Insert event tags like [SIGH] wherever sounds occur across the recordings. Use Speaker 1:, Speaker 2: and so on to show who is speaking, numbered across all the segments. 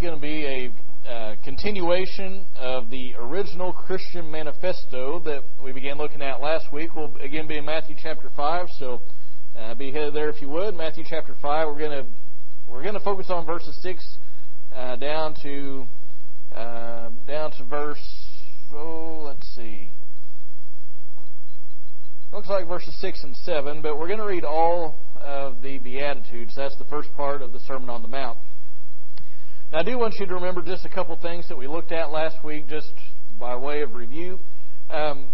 Speaker 1: going to be a uh, continuation of the original Christian manifesto that we began looking at last week. We'll again be in Matthew chapter 5, so uh, be headed there if you would. Matthew chapter 5, we're going to we're going to focus on verses 6 uh, down to uh, down to verse oh, let's see. Looks like verses 6 and 7, but we're going to read all of the Beatitudes. That's the first part of the Sermon on the Mount. Now, I do want you to remember just a couple things that we looked at last week, just by way of review. Um,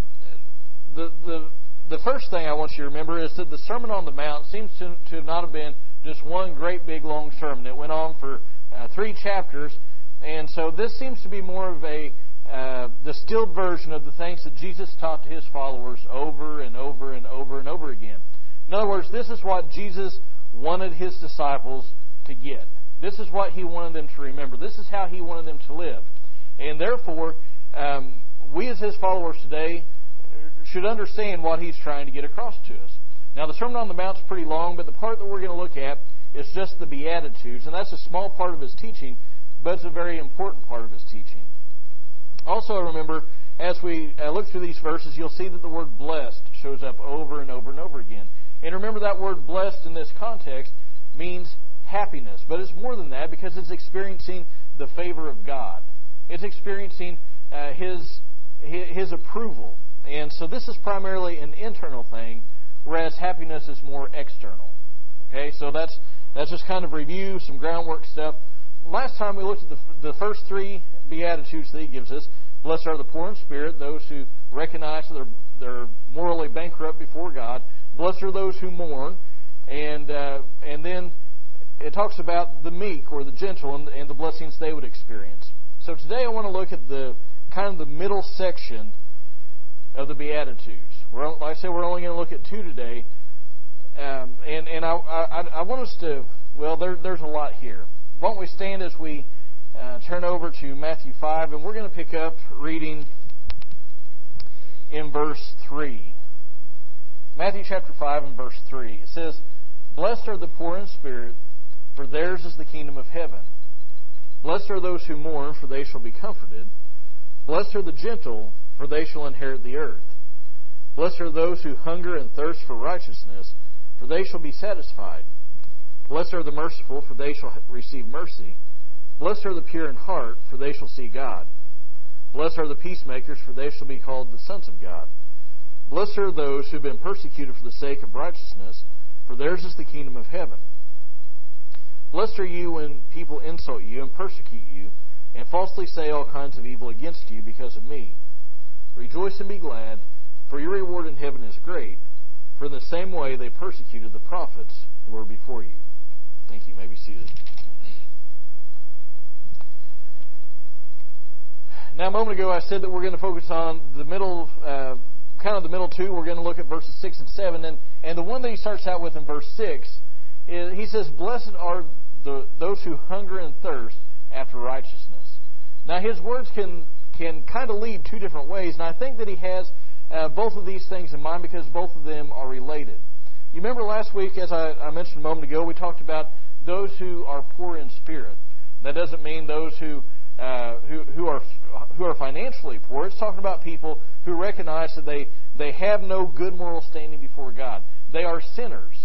Speaker 1: the, the, the first thing I want you to remember is that the Sermon on the Mount seems to, to not have been just one great big long sermon. It went on for uh, three chapters, and so this seems to be more of a uh, distilled version of the things that Jesus taught to his followers over and over and over and over again. In other words, this is what Jesus wanted his disciples to get. This is what he wanted them to remember. This is how he wanted them to live. And therefore, um, we as his followers today should understand what he's trying to get across to us. Now, the Sermon on the Mount is pretty long, but the part that we're going to look at is just the Beatitudes, and that's a small part of his teaching, but it's a very important part of his teaching. Also, remember, as we uh, look through these verses, you'll see that the word blessed shows up over and over and over again. And remember that word blessed in this context means happiness, but it's more than that because it's experiencing the favor of God. It's experiencing uh, his, his approval. And so this is primarily an internal thing, whereas happiness is more external. Okay, so that's that's just kind of review, some groundwork stuff. Last time we looked at the, the first three beatitudes that he gives us. Blessed are the poor in spirit, those who recognize that they're, they're morally bankrupt before God. Blessed are those who mourn, and uh, and then it talks about the meek or the gentle and, and the blessings they would experience. So today I want to look at the kind of the middle section of the Beatitudes. We're, like I said, we're only going to look at two today, um, and and I, I, I want us to well, there, there's a lot here. Why don't we stand as we uh, turn over to Matthew 5, and we're going to pick up reading in verse 3. Matthew chapter 5 and verse 3. It says, Blessed are the poor in spirit, for theirs is the kingdom of heaven. Blessed are those who mourn, for they shall be comforted. Blessed are the gentle, for they shall inherit the earth. Blessed are those who hunger and thirst for righteousness, for they shall be satisfied. Blessed are the merciful, for they shall receive mercy. Blessed are the pure in heart, for they shall see God. Blessed are the peacemakers, for they shall be called the sons of God. Blessed are those who have been persecuted for the sake of righteousness, for theirs is the kingdom of heaven. Blessed are you when people insult you and persecute you, and falsely say all kinds of evil against you because of me. Rejoice and be glad, for your reward in heaven is great, for in the same way they persecuted the prophets who were before you. Thank you. you may be seated. Now, a moment ago, I said that we're going to focus on the middle, uh, kind of the middle two. We're going to look at verses 6 and 7. And, and the one that he starts out with in verse 6, is, he says, Blessed are the, those who hunger and thirst after righteousness. Now, his words can, can kind of lead two different ways. And I think that he has uh, both of these things in mind because both of them are related. You remember last week, as I, I mentioned a moment ago, we talked about those who are poor in spirit. That doesn't mean those who uh, who, who are who are financially poor. It's talking about people who recognize that they they have no good moral standing before God. They are sinners,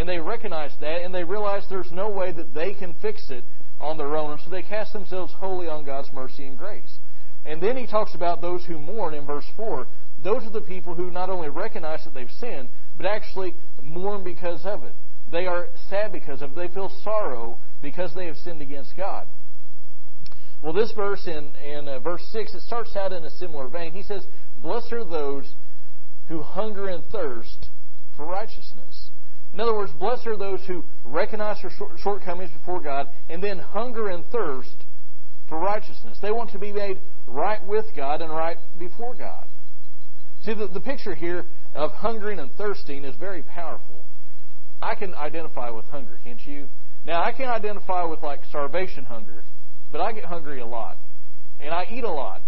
Speaker 1: and they recognize that, and they realize there's no way that they can fix it on their own, and so they cast themselves wholly on God's mercy and grace. And then he talks about those who mourn in verse four. Those are the people who not only recognize that they've sinned, but actually mourn because of it. They are sad because of it. They feel sorrow because they have sinned against God. Well, this verse in, in uh, verse 6, it starts out in a similar vein. He says, Blessed are those who hunger and thirst for righteousness. In other words, blessed are those who recognize their shortcomings before God and then hunger and thirst for righteousness. They want to be made right with God and right before God. See, the, the picture here of hungering and thirsting is very powerful. I can identify with hunger, can't you? Now, I can identify with like starvation hunger but I get hungry a lot, and I eat a lot.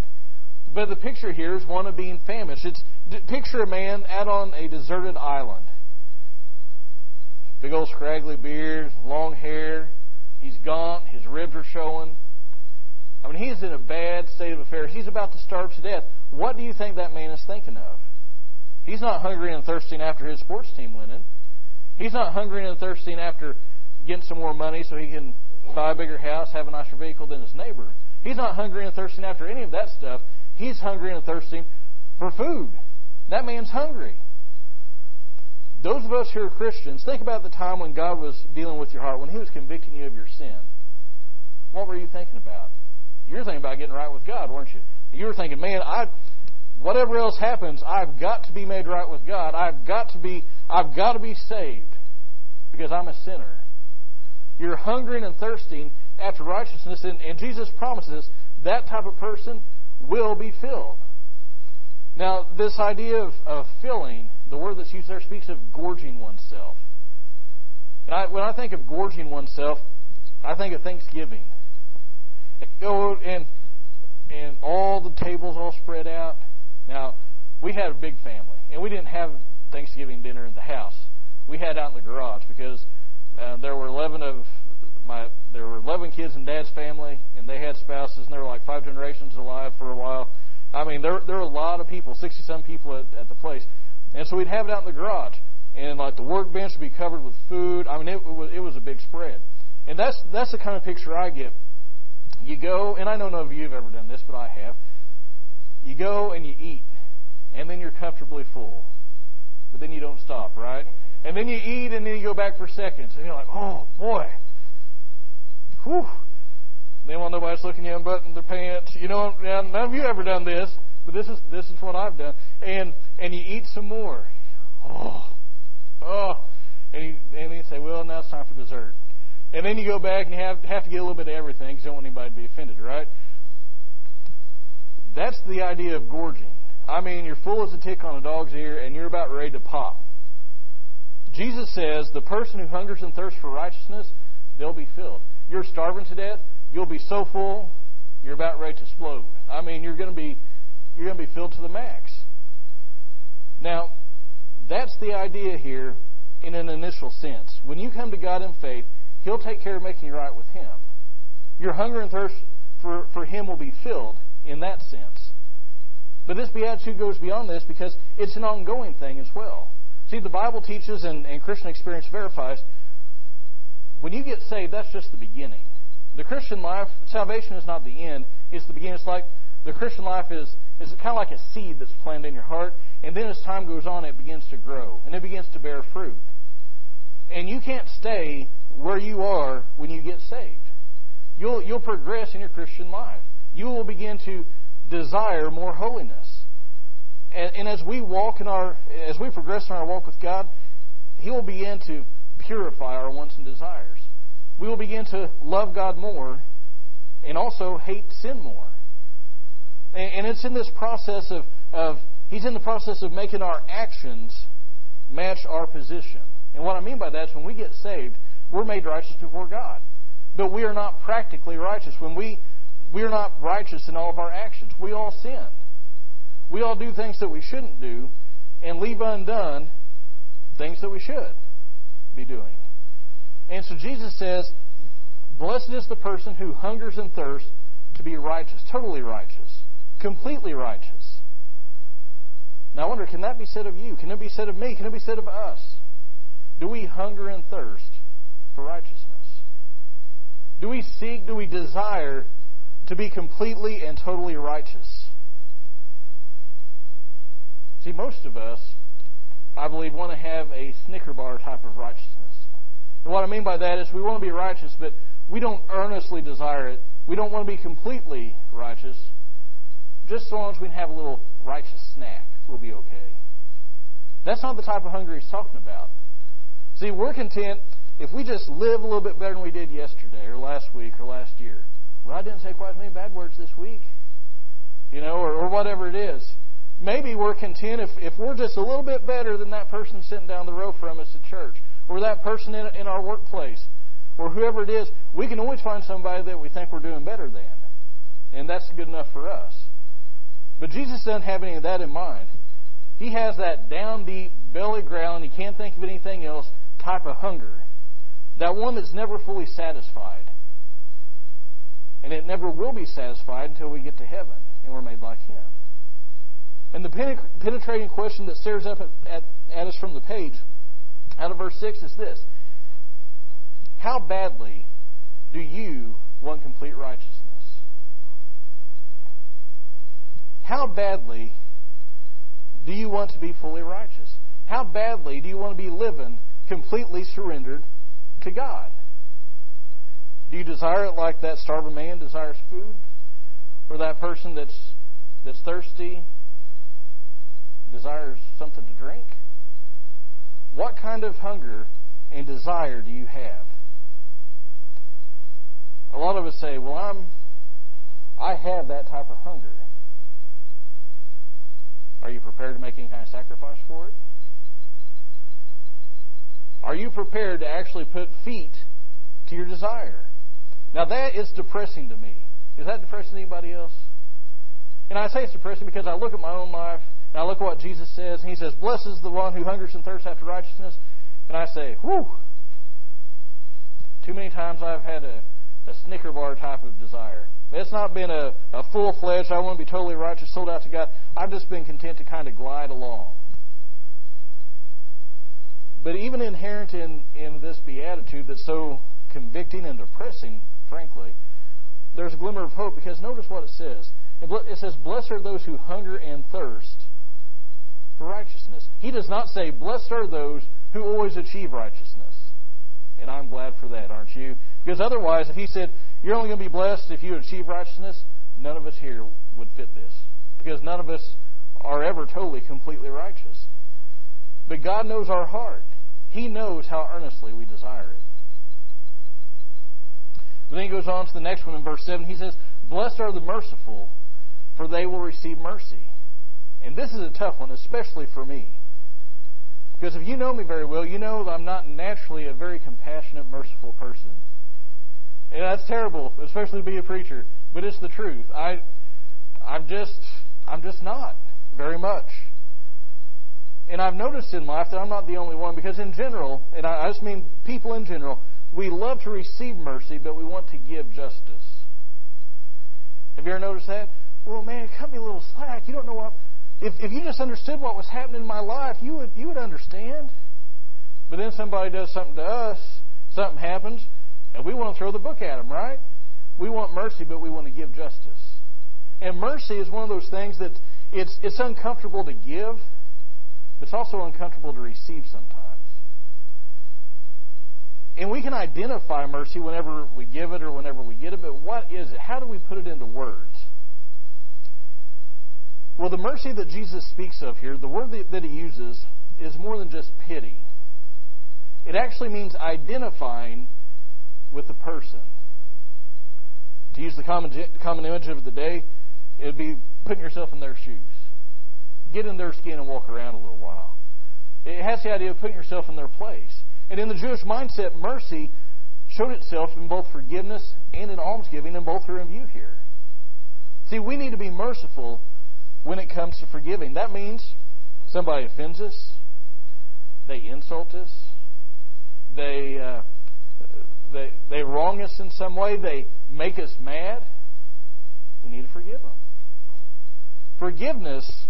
Speaker 1: But the picture here is one of being famished. It's picture a man out on a deserted island. Big old scraggly beard, long hair. He's gaunt. His ribs are showing. man's in a bad state of affairs. He's about to starve to death. What do you think that man is thinking of? He's not hungry and thirsting after his sports team winning. He's not hungry and thirsting after getting some more money so he can buy a bigger house, have a nicer vehicle than his neighbor. He's not hungry and thirsting after any of that stuff. He's hungry and thirsting for food. That man's hungry. Those of us who are Christians, think about the time when God was dealing with your heart, when He was convicting you of your sin. What were you thinking about? You were thinking about getting right with God, weren't you? You were thinking, man, I, whatever else happens, I've got to be made right with God. I've got to be, I've got to be saved because I'm a sinner. You're hungering and thirsting after righteousness, and, and Jesus promises that type of person will be filled. Now, this idea of, of filling, the word that's used there speaks of gorging oneself. And I, when I think of gorging oneself, I think of Thanksgiving. And go and and all the tables all spread out. Now, we had a big family, and we didn't have Thanksgiving dinner in the house. We had out in the garage because uh, there were 11 of my there were 11 kids in Dad's family, and they had spouses, and there were like five generations alive for a while. I mean, there there were a lot of people, 60 some people at, at the place, and so we'd have it out in the garage, and like the workbench would be covered with food. I mean, it, it was it was a big spread, and that's that's the kind of picture I get. You go, and I know none of you have ever done this, but I have. You go and you eat, and then you're comfortably full, but then you don't stop, right? And then you eat, and then you go back for seconds, and you're like, oh boy, whew. Then while nobody's looking, you unbutton their pants. You know, none of you ever done this, but this is this is what I've done. And and you eat some more. Oh, oh, and you, and you say, well, now it's time for dessert. And then you go back and you have have to get a little bit of everything because you don't want anybody to be offended, right? That's the idea of gorging. I mean, you're full as a tick on a dog's ear, and you're about ready to pop. Jesus says, the person who hungers and thirsts for righteousness, they'll be filled. You're starving to death, you'll be so full, you're about ready to explode. I mean, you're going to be you're going to be filled to the max. Now, that's the idea here in an initial sense. When you come to God in faith, He'll take care of making you right with Him. Your hunger and thirst for, for Him will be filled in that sense. But this beatitude goes beyond this because it's an ongoing thing as well. See, the Bible teaches and, and Christian experience verifies when you get saved, that's just the beginning. The Christian life, salvation is not the end, it's the beginning. It's like the Christian life is, is kind of like a seed that's planted in your heart, and then as time goes on, it begins to grow, and it begins to bear fruit. And you can't stay where you are when you get saved. You'll, you'll progress in your Christian life. You will begin to desire more holiness. And, and as we walk in our, as we progress in our walk with God, He will begin to purify our wants and desires. We will begin to love God more and also hate sin more. And, it's in this process of, of, He's in the process of making our actions match our position. And what I mean by that is when we get saved, we're made righteous before God. But we are not practically righteous. When we we are not righteous in all of our actions. We all sin. We all do things that we shouldn't do and leave undone things that we should be doing. And so Jesus says, Blessed is the person who hungers and thirsts to be righteous, totally righteous, completely righteous. Now I wonder, can that be said of you? Can it be said of me? Can it be said of us? Do we hunger and thirst for righteousness? Do we seek, do we desire to be completely and totally righteous? See, most of us, I believe, want to have a Snicker bar type of righteousness. And what I mean by that is we want to be righteous, but we don't earnestly desire it. We don't want to be completely righteous. Just so long as we can have a little righteous snack, we'll be okay. That's not the type of hunger he's talking about. See, we're content if we just live a little bit better than we did yesterday or last week or last year. Well, I didn't say quite as many bad words this week, you know, or, or whatever it is. Maybe we're content if, if we're just a little bit better than that person sitting down the row from us at church, or that person in, in our workplace, or whoever it is. We can always find somebody that we think we're doing better than, and that's good enough for us. But Jesus doesn't have any of that in mind. He has that down deep, belly growling, he can't think of anything else type of hunger. That one that's never fully satisfied. And it never will be satisfied until we get to heaven and we're made like Him. And the penetrating question that stares up at, at, at us from the page out of verse 6 is this How badly do you want complete righteousness? How badly do you want to be fully righteous? How badly do you want to be living completely surrendered to God? Do you desire it like that starving man desires food? Or that person that's that's thirsty desires something to drink? What kind of hunger and desire do you have? A lot of us say, "Well, I'm I have that type of hunger." Are you prepared to make any kind of sacrifice for it? Are you prepared to actually put feet to your desire? Now that is depressing to me. Is that depressing to anybody else? And I say it's depressing because I look at my own life and I look at what Jesus says, and He says, "Blessed is the one who hungers and thirsts after righteousness." And I say, "Whew." Too many times I've had a, a Snicker bar type of desire. It's not been a, a full fledged, I want to be totally righteous, sold out to God. I've just been content to kind of glide along. But even inherent in, in this beatitude that's so convicting and depressing, frankly, there's a glimmer of hope because notice what it says. It says, Blessed are those who hunger and thirst for righteousness. He does not say, Blessed are those who always achieve righteousness. And I'm glad for that, aren't you? Because otherwise, if he said, You're only going to be blessed if you achieve righteousness, none of us here would fit this. Because none of us are ever totally, completely righteous. But God knows our heart. He knows how earnestly we desire it. But then he goes on to the next one in verse 7. He says, Blessed are the merciful, for they will receive mercy. And this is a tough one, especially for me. Because if you know me very well, you know that I'm not naturally a very compassionate, merciful person. And that's terrible, especially to be a preacher. But it's the truth. I, I'm just, I'm just not very much. And I've noticed in life that I'm not the only one because in general, and I just mean people in general, we love to receive mercy, but we want to give justice. Have you ever noticed that? Well, man, cut me a little slack. You don't know what. If if you just understood what was happening in my life, you would you would understand. But then somebody does something to us, something happens, and we want to throw the book at them, right? We want mercy, but we want to give justice. And mercy is one of those things that it's it's uncomfortable to give, but it's also uncomfortable to receive sometimes. And we can identify mercy whenever we give it or whenever we get it, but what is it? How do we put it into words? Well, the mercy that Jesus speaks of here, the word that he uses, is more than just pity. It actually means identifying with the person. To use the common, common image of the day, it would be putting yourself in their shoes. Get in their skin and walk around a little while. It has the idea of putting yourself in their place. And in the Jewish mindset, mercy showed itself in both forgiveness and in almsgiving, and both are in view here. See, we need to be merciful when it comes to forgiving. That means somebody offends us, they insult us, they uh, they they wrong us in some way, they make us mad. We need to forgive them. Forgiveness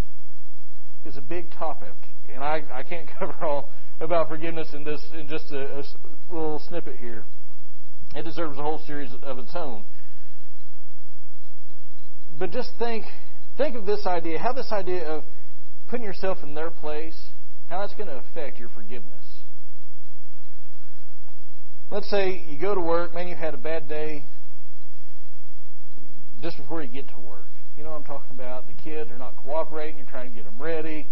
Speaker 1: is a big topic, and I, I can't [LAUGHS] cover all about forgiveness in this in just a, a little snippet here. It deserves a whole series of its own. But just think think of this idea, how this idea of putting yourself in their place, how that's going to affect your forgiveness. Let's say you go to work, man, you had a bad day just before you get to work. You know what I'm talking about? The kids are not cooperating, you're trying to get them ready,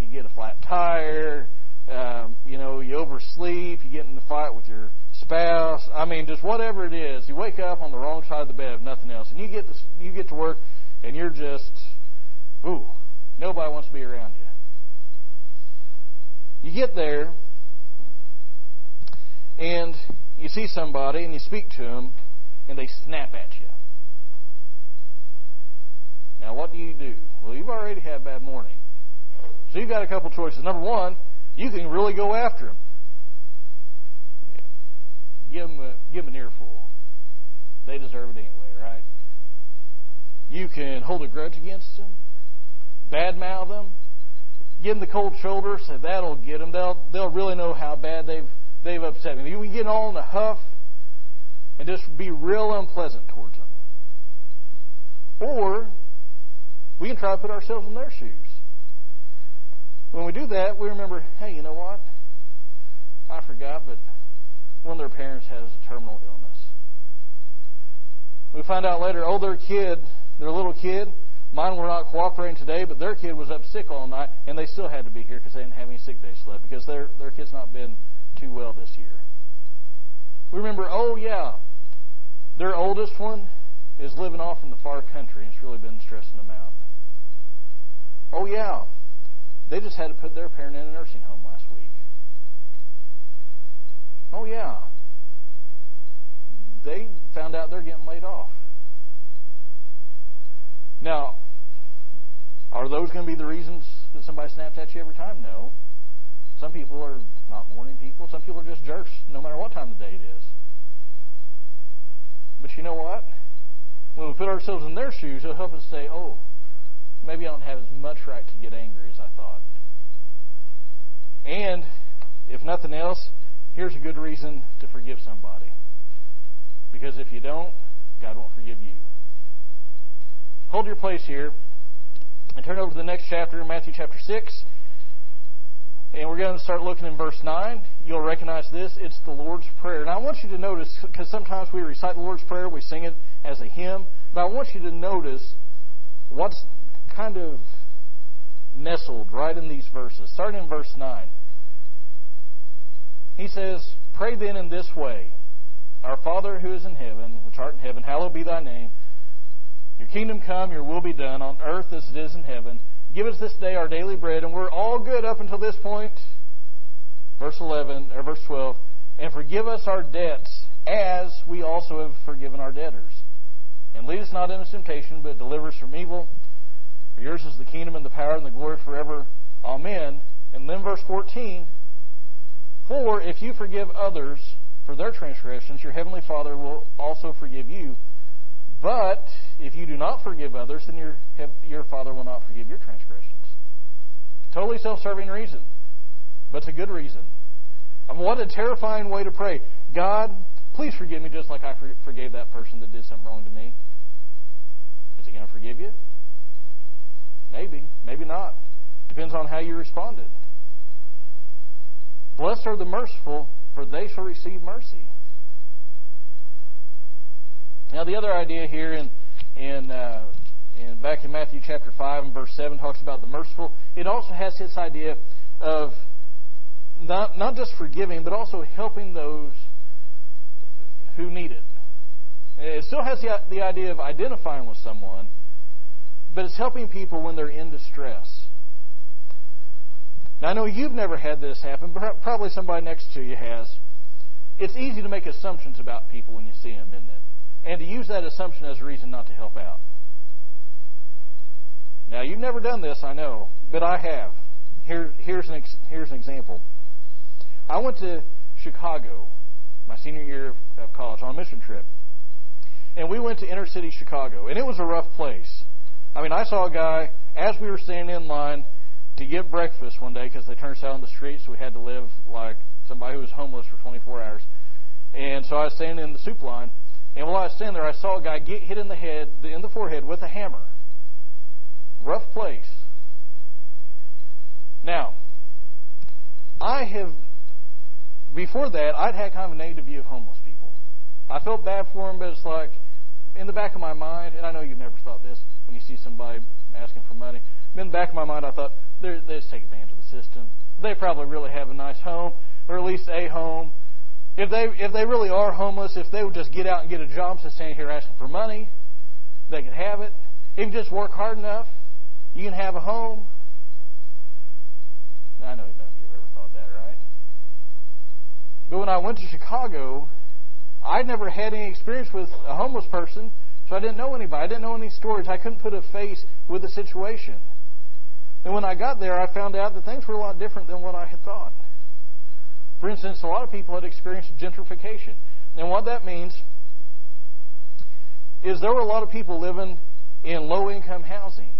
Speaker 1: you get a flat tire, um, you know, you oversleep, you get in a fight with your spouse. I mean, just whatever it is, you wake up on the wrong side of the bed, if nothing else, and you get to, you get to work, and you're just, ooh, nobody wants to be around you. You get there, and you see somebody, and you speak to them, and they snap at you. Now, what do you do? Well, you've already had a bad morning. So you've got a couple choices. Number one, you can really go after them. Give them a, give them an earful. They deserve it anyway, right? You can hold a grudge against them, badmouth them, give them the cold shoulder, say that'll get them. They'll they'll really know how bad they've they've upset me. We get all in a huff and just be real unpleasant towards them. Or we can try to put ourselves in their shoes. When we do that, we remember, hey, you know what? I forgot, but one of their parents has a terminal illness. We find out later, oh, their kid, their little kid, mine were not cooperating today, but their kid was up sick all night, and they still had to be here because they didn't have any sick days left because their their kid's not been too well this year. We remember, oh yeah, their oldest one is living off in the far country, and it's really been stressing them out. Oh yeah, they just had to put their parent in a nursing home last week. Oh yeah, they found out they're getting laid off. Now, are those going to be the reasons that somebody snaps at you every time? No. Some people are not morning people. Some people are just jerks no matter what time of the day it is. But you know what? When we put ourselves in their shoes, it'll help us say, oh, maybe I don't have as much right to get angry as I thought. And, if nothing else, here's a good reason to forgive somebody. Because if you don't, God won't forgive you. Hold your place here and turn over to the next chapter, Matthew chapter 6. And we're going to start looking in verse 9. You'll recognize this. It's the Lord's Prayer. And I want you to notice, because sometimes we recite the Lord's Prayer, we sing it as a hymn, but I want you to notice what's kind of nestled right in these verses. Starting in verse 9. He says, Pray then in this way Our Father who is in heaven, which art in heaven, hallowed be thy name. Your kingdom come, your will be done on earth as it is in heaven. Give us this day our daily bread, and we're all good up until this point. Verse 11, or verse 12. And forgive us our debts as we also have forgiven our debtors. And lead us not into temptation, but deliver us from evil. For yours is the kingdom and the power and the glory forever. Amen. And then verse 14. For if you forgive others for their transgressions, your heavenly Father will also forgive you. But if you do not forgive others, then your, your Father will not forgive your transgressions. Totally self serving reason, but it's a good reason. I mean, what a terrifying way to pray. God, please forgive me just like I forgave that person that did something wrong to me. Is he going to forgive you? Maybe, maybe not. Depends on how you responded. Blessed are the merciful, for they shall receive mercy. Now, the other idea here in in uh, in back in Matthew chapter five and verse seven talks about the merciful. It also has this idea of not not just forgiving, but also helping those who need it. It still has the, the idea of identifying with someone, but it's helping people when they're in distress. Now, I know you've never had this happen, but probably somebody next to you has. It's easy to make assumptions about people when you see them, isn't it? And to use that assumption as a reason not to help out. Now, you've never done this, I know, but I have. Here, here's, an ex, here's an example. I went to Chicago my senior year of college on a mission trip. And we went to inner city Chicago, and it was a rough place. I mean, I saw a guy, as we were standing in line, to get breakfast one day because they turned us out on the street, so we had to live like somebody who was homeless for 24 hours. And so I was standing in the soup line, and while I was standing there, I saw a guy get hit in the head, in the forehead, with a hammer. Rough place. Now, I have, before that, I'd had kind of a negative view of homeless people. I felt bad for them, but it's like, in the back of my mind, and I know you've never thought this when you see somebody asking for money, in the back of my mind, I thought, they just take advantage of the system. They probably really have a nice home, or at least a home. If they if they really are homeless, if they would just get out and get a job instead of standing here asking for money, they could have it. If you just work hard enough, you can have a home. I know none of you have ever thought that, right? But when I went to Chicago, I'd never had any experience with a homeless person, so I didn't know anybody. I didn't know any stories. I couldn't put a face with the situation. And when I got there, I found out that things were a lot different than what I had thought. For instance, a lot of people had experienced gentrification. And what that means is there were a lot of people living in low income housing.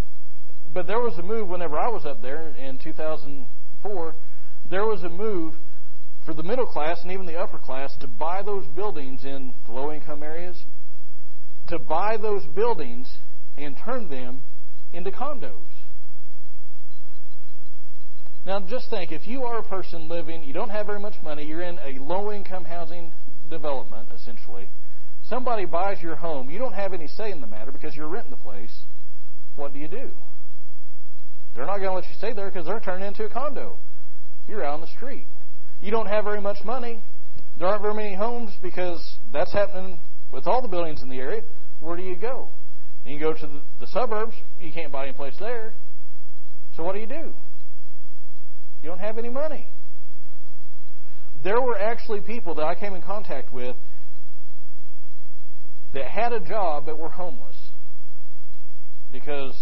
Speaker 1: But there was a move whenever I was up there in 2004, there was a move for the middle class and even the upper class to buy those buildings in low income areas, to buy those buildings and turn them into condos. Now, just think if you are a person living, you don't have very much money, you're in a low income housing development, essentially. Somebody buys your home, you don't have any say in the matter because you're renting the place. What do you do? They're not going to let you stay there because they're turning into a condo. You're out on the street. You don't have very much money. There aren't very many homes because that's happening with all the buildings in the area. Where do you go? You go to the, the suburbs. You can't buy any place there. So what do you do? You don't have any money. There were actually people that I came in contact with that had a job but were homeless because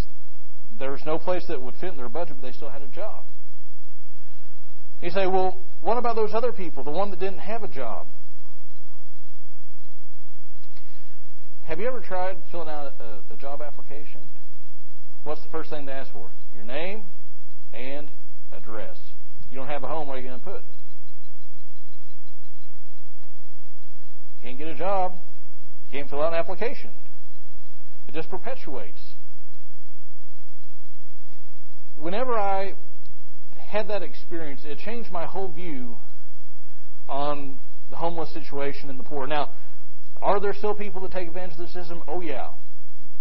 Speaker 1: there was no place that would fit in their budget, but they still had a job. You say, well, what about those other people, the one that didn't have a job? Have you ever tried filling out a, a job application? What's the first thing they ask for? Your name and address. You don't have a home, what are you going to put? Can't get a job. Can't fill out an application. It just perpetuates. Whenever I had that experience, it changed my whole view on the homeless situation and the poor. Now, are there still people that take advantage of the system? Oh, yeah.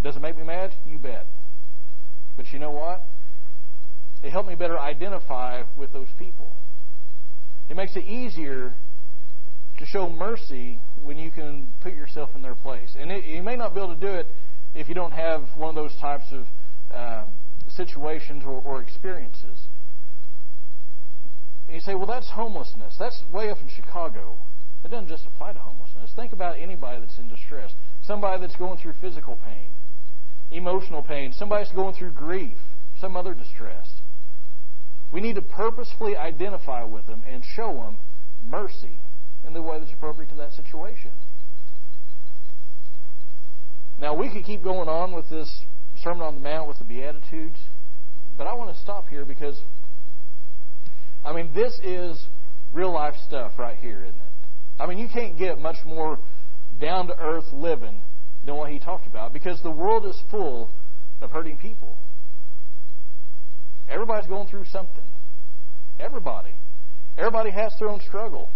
Speaker 1: Does it make me mad? You bet. But you know what? It helped me better identify with those people. It makes it easier to show mercy when you can put yourself in their place. And it, you may not be able to do it if you don't have one of those types of uh, situations or, or experiences. And you say, well, that's homelessness. That's way up in Chicago. It doesn't just apply to homelessness. Think about anybody that's in distress. Somebody that's going through physical pain, emotional pain, somebody that's going through grief, some other distress. We need to purposefully identify with them and show them mercy in the way that's appropriate to that situation. Now, we could keep going on with this Sermon on the Mount with the Beatitudes, but I want to stop here because I mean, this is real life stuff right here, isn't it? I mean, you can't get much more down to earth living than what he talked about because the world is full of hurting people. Everybody's going through something. Everybody. Everybody has their own struggle.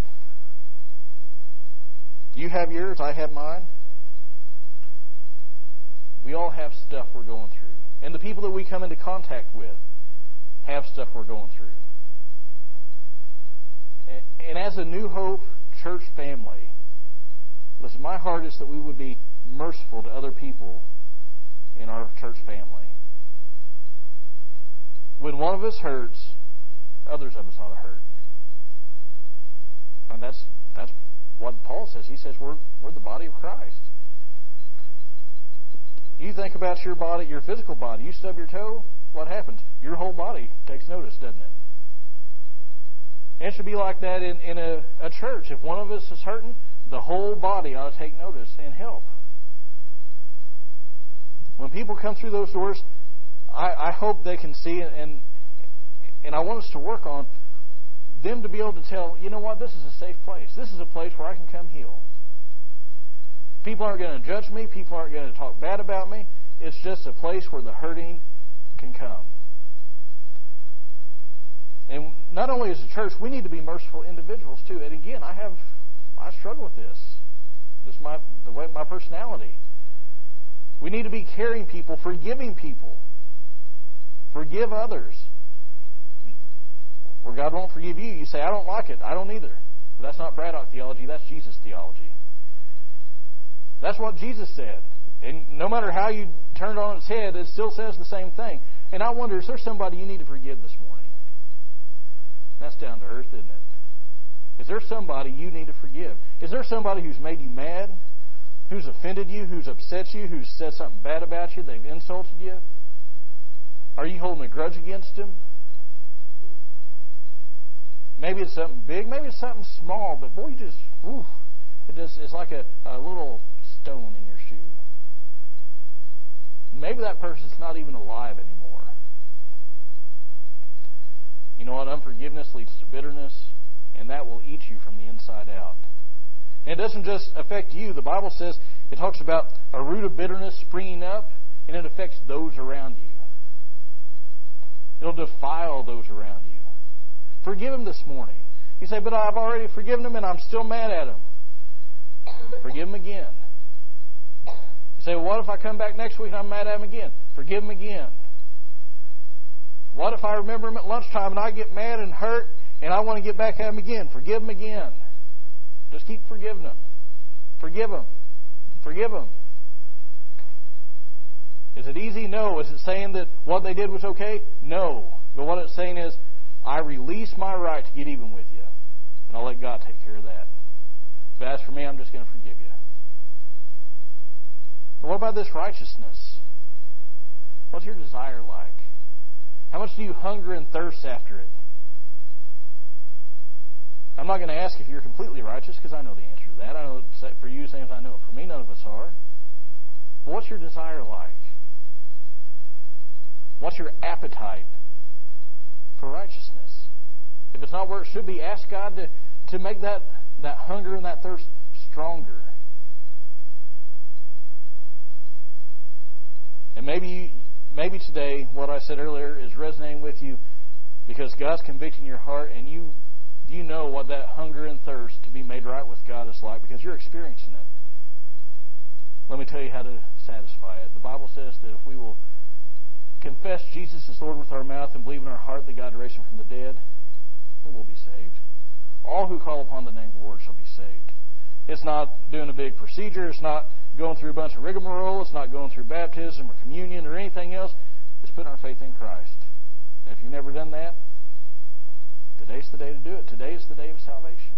Speaker 1: You have yours, I have mine. We all have stuff we're going through. And the people that we come into contact with have stuff we're going through. And as a New Hope church family, listen, my heart is that we would be merciful to other people in our church family. When one of us hurts, others of us ought to hurt. And that's that's what Paul says. He says we're we're the body of Christ. You think about your body, your physical body. You stub your toe, what happens? Your whole body takes notice, doesn't it? And it should be like that in, in a, a church. If one of us is hurting, the whole body ought to take notice and help. When people come through those doors, I, I hope they can see and and I want us to work on them to be able to tell, you know what, this is a safe place. This is a place where I can come heal. People aren't going to judge me. People aren't going to talk bad about me. It's just a place where the hurting can come. And not only as a church, we need to be merciful individuals too. And again, I have I struggle with this. Just my the way my personality. We need to be caring people, forgiving people. Forgive others. Where God won't forgive you, you say, I don't like it. I don't either. But that's not Braddock theology, that's Jesus theology. That's what Jesus said. And no matter how you turn it on its head, it still says the same thing. And I wonder, is there somebody you need to forgive this morning? That's down to earth, isn't it? Is there somebody you need to forgive? Is there somebody who's made you mad? Who's offended you? Who's upset you? Who's said something bad about you? They've insulted you? Are you holding a grudge against him? Maybe it's something big. Maybe it's something small. But boy, you just, whew, it just, it's like a, a little stone in your shoe. maybe that person's not even alive anymore. You know what? Unforgiveness leads to bitterness, and that will eat you from the inside out. And it doesn't just affect you. The Bible says it talks about a root of bitterness springing up, and it affects those around you. It'll defile those around you. Forgive them this morning. You say, but I've already forgiven them and I'm still mad at them. Forgive them again. You say, well, what if I come back next week and I'm mad at them again? Forgive them again. What if I remember them at lunchtime and I get mad and hurt and I want to get back at them again? Forgive them again. Just keep forgiving them. Forgive them. Forgive them. Is it easy? No. Is it saying that what they did was okay? No. But what it's saying is, I release my right to get even with you. And I'll let God take care of that. But as for me, I'm just going to forgive you. But what about this righteousness? What's your desire like? How much do you hunger and thirst after it? I'm not going to ask if you're completely righteous because I know the answer to that. I know for you, same as I know it for me. None of us are. What's your desire like? What's your appetite for righteousness? If it's not where it should be, ask God to, to make that, that hunger and that thirst stronger. And maybe maybe today what I said earlier is resonating with you because God's convicting your heart and you you know what that hunger and thirst to be made right with God is like because you're experiencing it. Let me tell you how to satisfy it. The Bible says that if we will confess Jesus as Lord with our mouth and believe in our heart that God raised him from the dead, we'll be saved. All who call upon the name of the Lord shall be saved. It's not doing a big procedure. It's not going through a bunch of rigmarole. It's not going through baptism or communion or anything else. It's putting our faith in Christ. And if you've never done that, today's the day to do it. Today is the day of salvation.